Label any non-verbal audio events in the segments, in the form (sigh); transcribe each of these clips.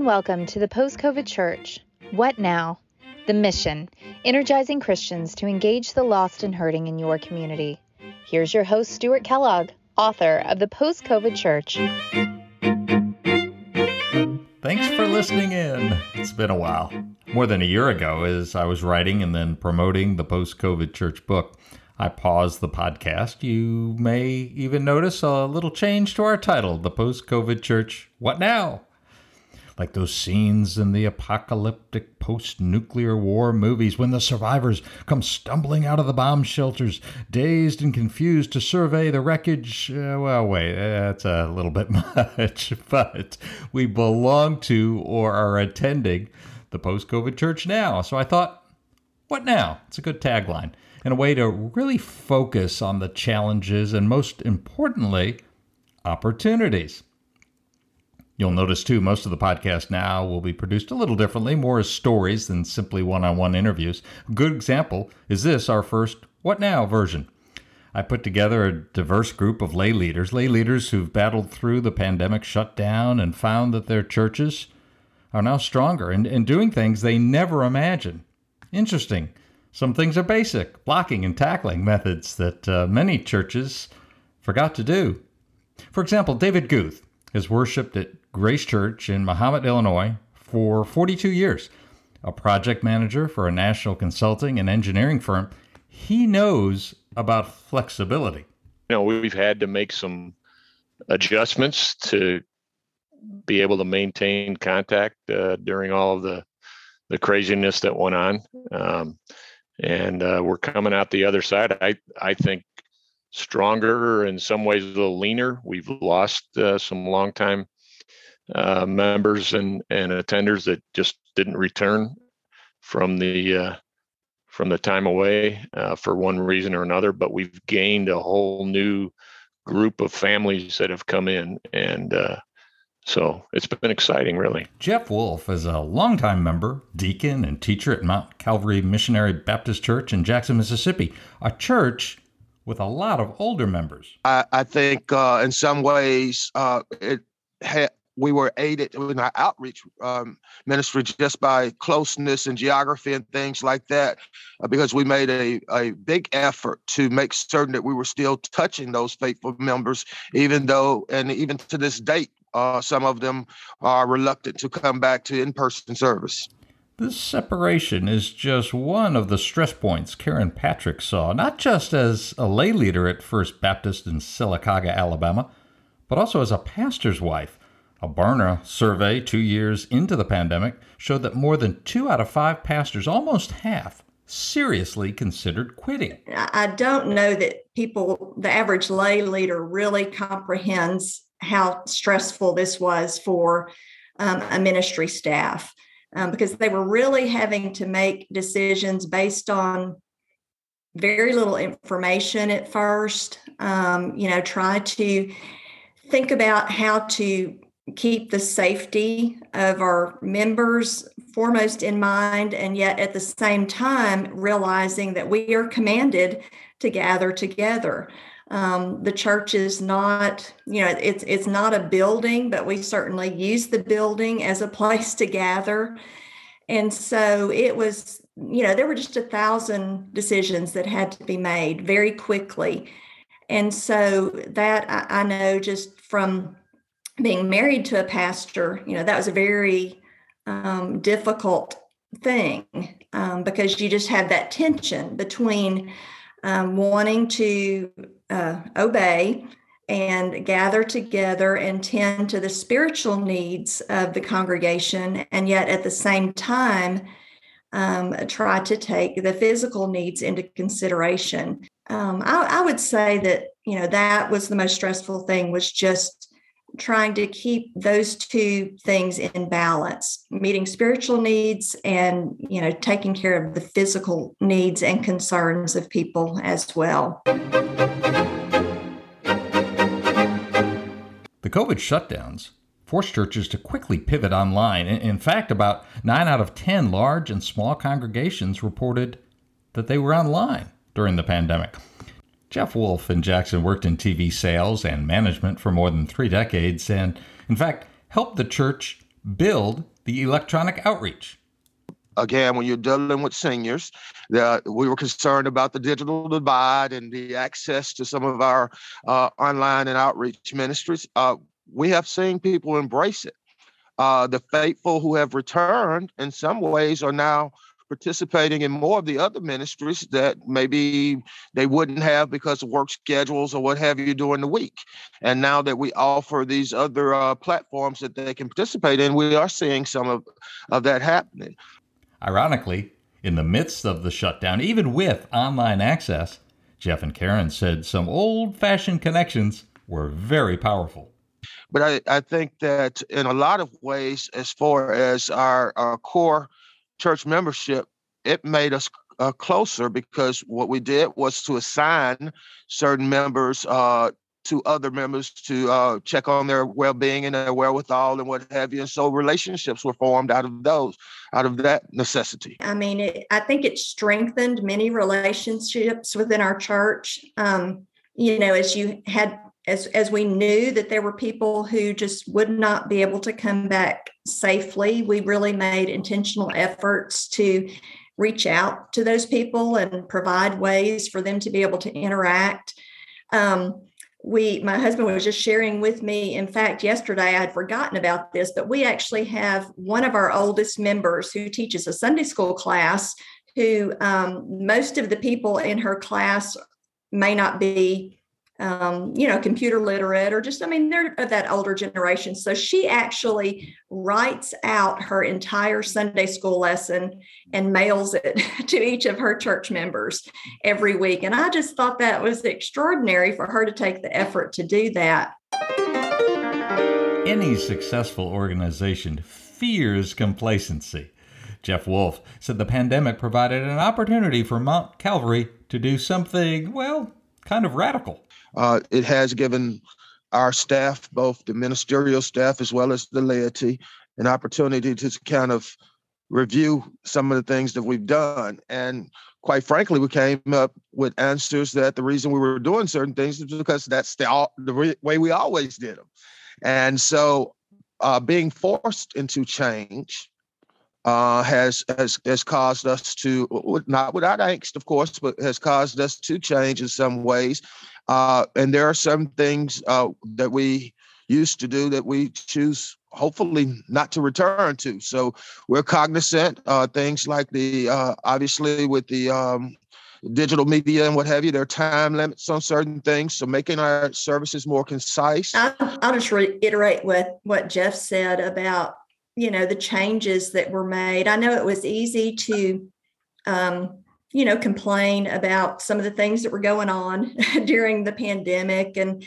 and welcome to the Post COVID Church. What now? The mission energizing Christians to engage the lost and hurting in your community. Here's your host, Stuart Kellogg, author of the Post COVID Church. Thanks for listening in. It's been a while. More than a year ago, as I was writing and then promoting the Post COVID Church book, I paused the podcast. You may even notice a little change to our title, The Post COVID Church What Now? Like those scenes in the apocalyptic post nuclear war movies when the survivors come stumbling out of the bomb shelters, dazed and confused to survey the wreckage. Uh, well, wait, that's a little bit (laughs) much, but we belong to or are attending the post COVID church now. So I thought, what now? It's a good tagline and a way to really focus on the challenges and, most importantly, opportunities. You'll notice too, most of the podcast now will be produced a little differently, more as stories than simply one on one interviews. A good example is this, our first What Now version. I put together a diverse group of lay leaders, lay leaders who've battled through the pandemic shutdown and found that their churches are now stronger and, and doing things they never imagined. Interesting. Some things are basic, blocking and tackling methods that uh, many churches forgot to do. For example, David Guth has worshiped at Grace Church in Mahomet, Illinois for 42 years. A project manager for a national consulting and engineering firm, he knows about flexibility. You know, we've had to make some adjustments to be able to maintain contact uh, during all of the the craziness that went on. Um, and uh, we're coming out the other side. I I think stronger in some ways, a little leaner. We've lost uh, some longtime uh, members and and attenders that just didn't return from the uh, from the time away uh, for one reason or another. But we've gained a whole new group of families that have come in and uh, so it's been exciting, really. Jeff Wolf is a longtime member, deacon, and teacher at Mount Calvary Missionary Baptist Church in Jackson, Mississippi, a church with a lot of older members. I, I think uh, in some ways uh, it had we were aided in our outreach um, ministry just by closeness and geography and things like that, uh, because we made a, a big effort to make certain that we were still touching those faithful members, even though, and even to this date, uh, some of them are reluctant to come back to in person service. This separation is just one of the stress points Karen Patrick saw, not just as a lay leader at First Baptist in Sylacauga, Alabama, but also as a pastor's wife. A Barna survey two years into the pandemic showed that more than two out of five pastors, almost half, seriously considered quitting. I don't know that people, the average lay leader, really comprehends how stressful this was for um, a ministry staff um, because they were really having to make decisions based on very little information at first. Um, you know, try to think about how to keep the safety of our members foremost in mind, and yet at the same time, realizing that we are commanded to gather together. Um, the church is not, you know, it's it's not a building, but we certainly use the building as a place to gather. And so it was, you know, there were just a thousand decisions that had to be made very quickly. And so that I, I know just from being married to a pastor, you know, that was a very um, difficult thing um, because you just have that tension between um, wanting to uh, obey and gather together and tend to the spiritual needs of the congregation, and yet at the same time, um, try to take the physical needs into consideration. Um, I, I, would say that you know that was the most stressful thing was just trying to keep those two things in balance meeting spiritual needs and you know taking care of the physical needs and concerns of people as well. The covid shutdowns forced churches to quickly pivot online. In fact about 9 out of 10 large and small congregations reported that they were online during the pandemic Jeff Wolf and Jackson worked in TV sales and management for more than three decades and, in fact, helped the church build the electronic outreach. Again, when you're dealing with seniors, the, we were concerned about the digital divide and the access to some of our uh, online and outreach ministries. Uh, we have seen people embrace it. Uh, the faithful who have returned in some ways are now participating in more of the other ministries that maybe they wouldn't have because of work schedules or what have you during the week. And now that we offer these other uh, platforms that they can participate in, we are seeing some of, of that happening. Ironically, in the midst of the shutdown, even with online access, Jeff and Karen said some old fashioned connections were very powerful. But I, I think that in a lot of ways, as far as our, our core church membership, it made us uh, closer because what we did was to assign certain members uh, to other members to uh, check on their well-being and their wherewithal and what have you. And so relationships were formed out of those, out of that necessity. I mean, it, I think it strengthened many relationships within our church. Um, you know, as you had as as we knew that there were people who just would not be able to come back safely we really made intentional efforts to reach out to those people and provide ways for them to be able to interact. Um, we my husband was just sharing with me in fact yesterday i had forgotten about this but we actually have one of our oldest members who teaches a sunday school class who um, most of the people in her class may not be um, you know, computer literate or just, I mean, they're of that older generation. So she actually writes out her entire Sunday school lesson and mails it (laughs) to each of her church members every week. And I just thought that was extraordinary for her to take the effort to do that. Any successful organization fears complacency. Jeff Wolf said the pandemic provided an opportunity for Mount Calvary to do something, well, kind of radical. Uh, it has given our staff, both the ministerial staff as well as the laity, an opportunity to kind of review some of the things that we've done. And quite frankly, we came up with answers that the reason we were doing certain things is because that's the, the re- way we always did them. And so uh, being forced into change uh, has has has caused us to not without angst, of course, but has caused us to change in some ways. Uh, and there are some things uh, that we used to do that we choose hopefully not to return to. So we're cognizant uh, things like the uh, obviously with the um, digital media and what have you, there are time limits on certain things. So making our services more concise. I'll, I'll just reiterate what what Jeff said about you know the changes that were made. I know it was easy to um, you know, complain about some of the things that were going on (laughs) during the pandemic and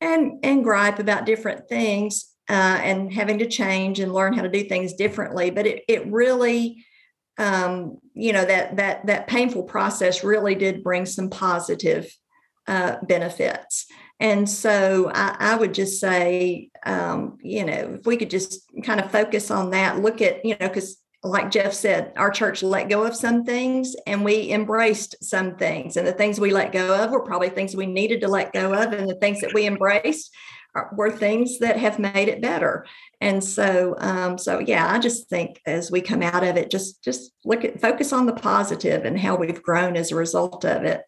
and and gripe about different things uh, and having to change and learn how to do things differently. But it it really, um, you know, that that that painful process really did bring some positive uh, benefits. And so I, I would just say, um, you know, if we could just kind of focus on that, look at, you know, because like Jeff said, our church let go of some things and we embraced some things. And the things we let go of were probably things we needed to let go of. And the things that we embraced were things that have made it better. And so, um, so yeah, I just think as we come out of it, just just look at focus on the positive and how we've grown as a result of it.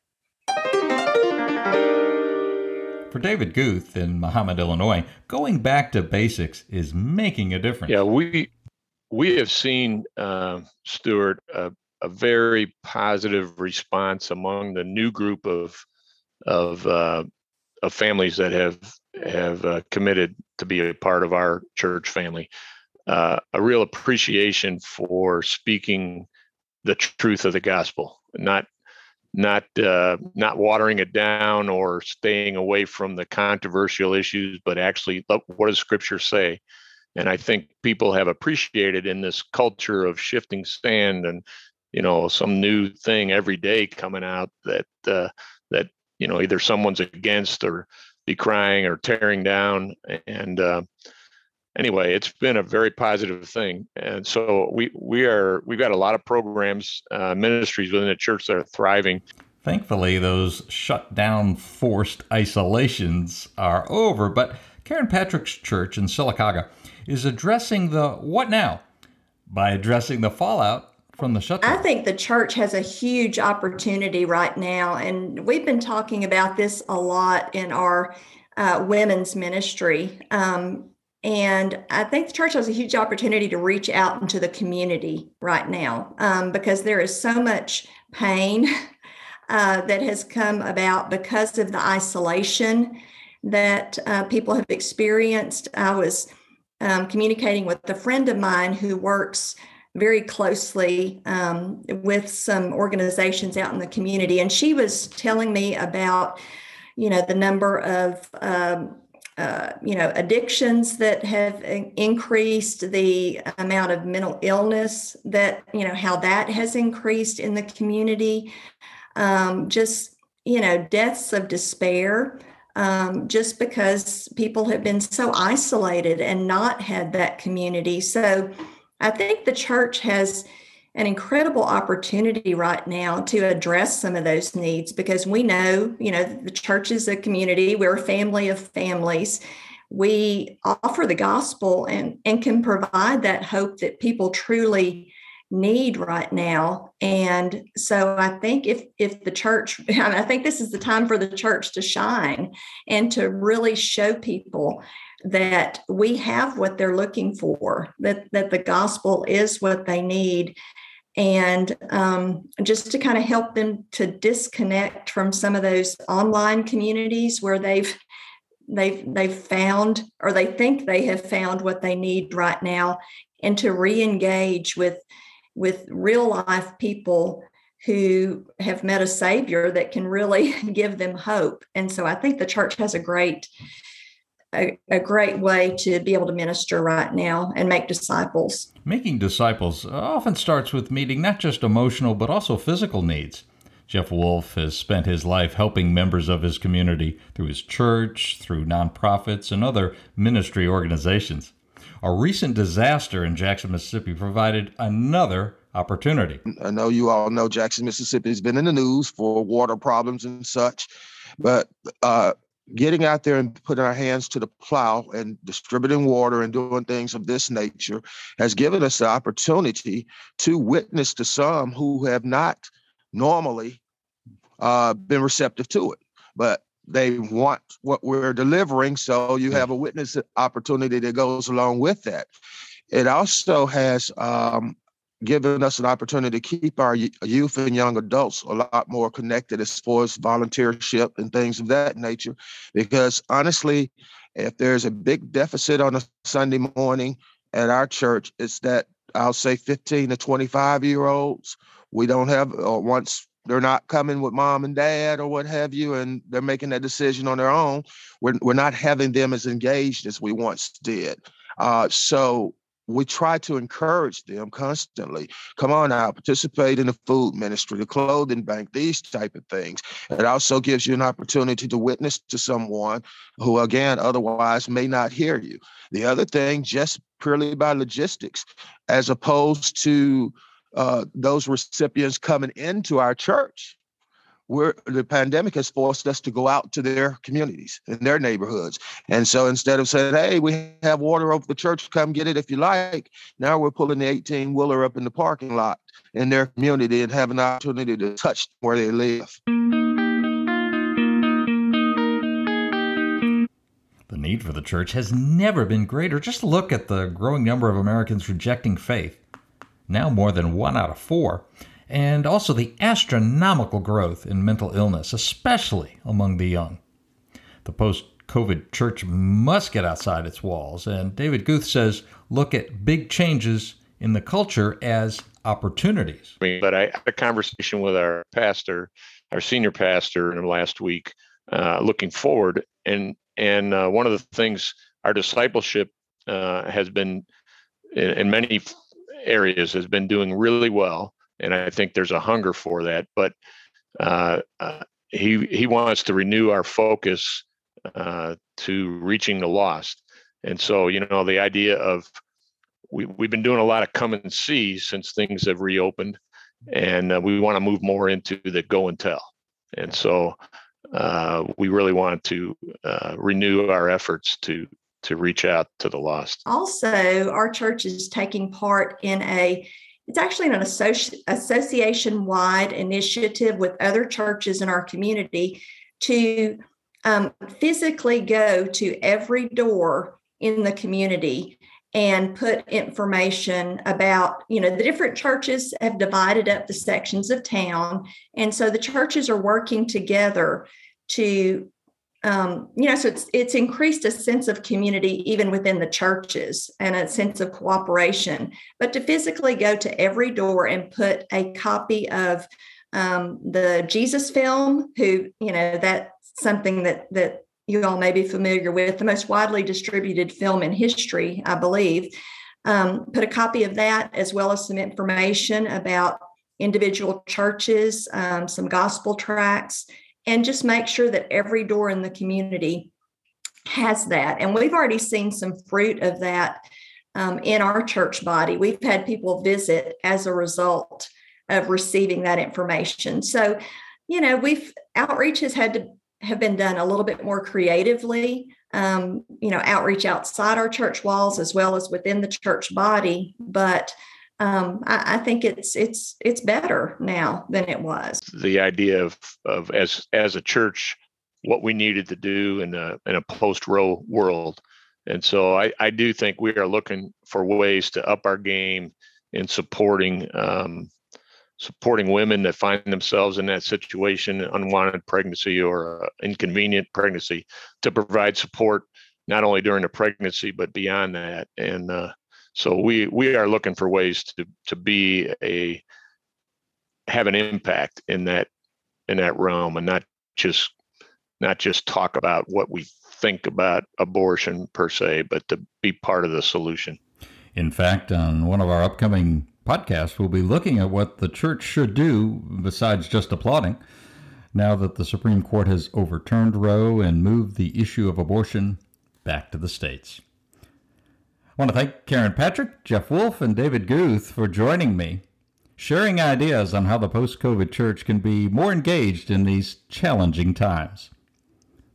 For David Guth in Mahomet, Illinois, going back to basics is making a difference. Yeah, we we have seen, uh, Stuart, a, a, very positive response among the new group of of, uh, of families that have have uh, committed to be a part of our church family. Uh, a real appreciation for speaking the truth of the gospel, not not uh, not watering it down or staying away from the controversial issues, but actually, what does Scripture say? and i think people have appreciated in this culture of shifting sand and you know some new thing every day coming out that uh, that you know either someone's against or be crying or tearing down and uh, anyway it's been a very positive thing and so we we are we've got a lot of programs uh, ministries within the church that are thriving thankfully those shut down forced isolations are over but karen patrick's church in sylacauga is addressing the what now by addressing the fallout from the shutdown? I think the church has a huge opportunity right now. And we've been talking about this a lot in our uh, women's ministry. Um, and I think the church has a huge opportunity to reach out into the community right now um, because there is so much pain (laughs) uh, that has come about because of the isolation that uh, people have experienced. I was um, communicating with a friend of mine who works very closely um, with some organizations out in the community, and she was telling me about, you know, the number of um, uh, you know addictions that have increased the amount of mental illness that you know how that has increased in the community um, just you know deaths of despair um, just because people have been so isolated and not had that community. So I think the church has an incredible opportunity right now to address some of those needs because we know, you know, the church is a community, we're a family of families. We offer the gospel and, and can provide that hope that people truly need right now and so i think if if the church I, (laughs) I think this is the time for the church to shine and to really show people that we have what they're looking for that that the gospel is what they need. And um, just to kind of help them to disconnect from some of those online communities where they've they've they've found or they think they have found what they need right now and to re-engage with with real life people who have met a savior that can really (laughs) give them hope. And so i think the church has a great a, a, great way to be able to minister right now and make disciples. Making disciples often starts with meeting not just emotional but also physical needs. Jeff wolf has spent his life helping members of his community through his church through nonprofits and other ministry organizations. A recent disaster in Jackson, Mississippi provided another opportunity. I know you all know Jackson, Mississippi has been in the news for water problems and such, but uh, getting out there and putting our hands to the plow and distributing water and doing things of this nature has given us the opportunity to witness to some who have not normally uh, been receptive to it. But they want what we're delivering. So you have a witness opportunity that goes along with that. It also has um, given us an opportunity to keep our youth and young adults a lot more connected as far as volunteership and things of that nature. Because honestly, if there's a big deficit on a Sunday morning at our church, it's that I'll say 15 to 25 year olds. We don't have, or once they're not coming with mom and dad or what have you, and they're making that decision on their own. We're, we're not having them as engaged as we once did. Uh, so we try to encourage them constantly. Come on out, participate in the food ministry, the clothing bank, these type of things. It also gives you an opportunity to witness to someone who, again, otherwise may not hear you. The other thing, just purely by logistics, as opposed to uh, those recipients coming into our church we're the pandemic has forced us to go out to their communities and their neighborhoods. And so instead of saying, hey, we have water over the church, come get it if you like, now we're pulling the 18 wheeler up in the parking lot in their community and have an opportunity to touch where they live. The need for the church has never been greater. Just look at the growing number of Americans rejecting faith now more than one out of four, and also the astronomical growth in mental illness, especially among the young. The post COVID church must get outside its walls, and David Guth says look at big changes in the culture as opportunities. But I had a conversation with our pastor, our senior pastor, last week, uh, looking forward, and and uh, one of the things our discipleship uh, has been in, in many areas has been doing really well, and I think there's a hunger for that. But uh, uh, he he wants to renew our focus uh, to reaching the lost, and so you know the idea of we we've been doing a lot of come and see since things have reopened, and uh, we want to move more into the go and tell, and so. Uh, we really want to uh, renew our efforts to to reach out to the lost. Also, our church is taking part in a it's actually an associ- association wide initiative with other churches in our community to um, physically go to every door in the community and put information about you know the different churches have divided up the sections of town. And so the churches are working together to um, you know so it's it's increased a sense of community even within the churches and a sense of cooperation but to physically go to every door and put a copy of um, the jesus film who you know that's something that that you all may be familiar with, the most widely distributed film in history, I believe. Um, put a copy of that as well as some information about individual churches, um, some gospel tracts, and just make sure that every door in the community has that. And we've already seen some fruit of that um, in our church body. We've had people visit as a result of receiving that information. So, you know, we've outreach has had to have been done a little bit more creatively um, you know outreach outside our church walls as well as within the church body but um, I, I, think it's it's it's better now than it was the idea of of as as a church what we needed to do in a in a post roe world and so I, I do think we are looking for ways to up our game in supporting um, supporting women that find themselves in that situation, unwanted pregnancy or inconvenient pregnancy, to provide support not only during the pregnancy but beyond that. And uh, so we we are looking for ways to to be a have an impact in that in that realm and not just not just talk about what we think about abortion per se, but to be part of the solution. In fact, on one of our upcoming podcasts, we'll be looking at what the church should do besides just applauding now that the Supreme Court has overturned Roe and moved the issue of abortion back to the states. Want to thank Karen Patrick, Jeff Wolf, and David Guth for joining me, sharing ideas on how the post COVID church can be more engaged in these challenging times.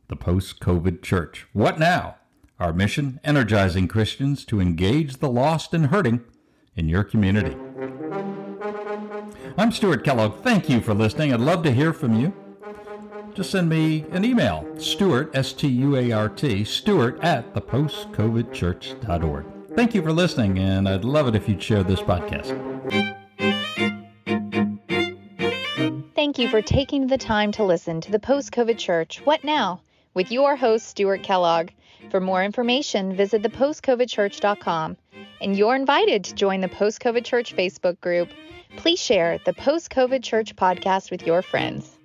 The post COVID church. What now? Our mission energizing Christians to engage the lost and hurting in your community. I'm Stuart Kellogg. Thank you for listening. I'd love to hear from you. Just send me an email, Stuart, S T U A R T, Stuart at thepostcovidchurch.org. Thank you for listening, and I'd love it if you'd share this podcast. Thank you for taking the time to listen to the Post COVID Church What Now? with your host, Stuart Kellogg. For more information, visit thepostcovidchurch.com and you're invited to join the Post COVID Church Facebook group. Please share the Post COVID Church podcast with your friends.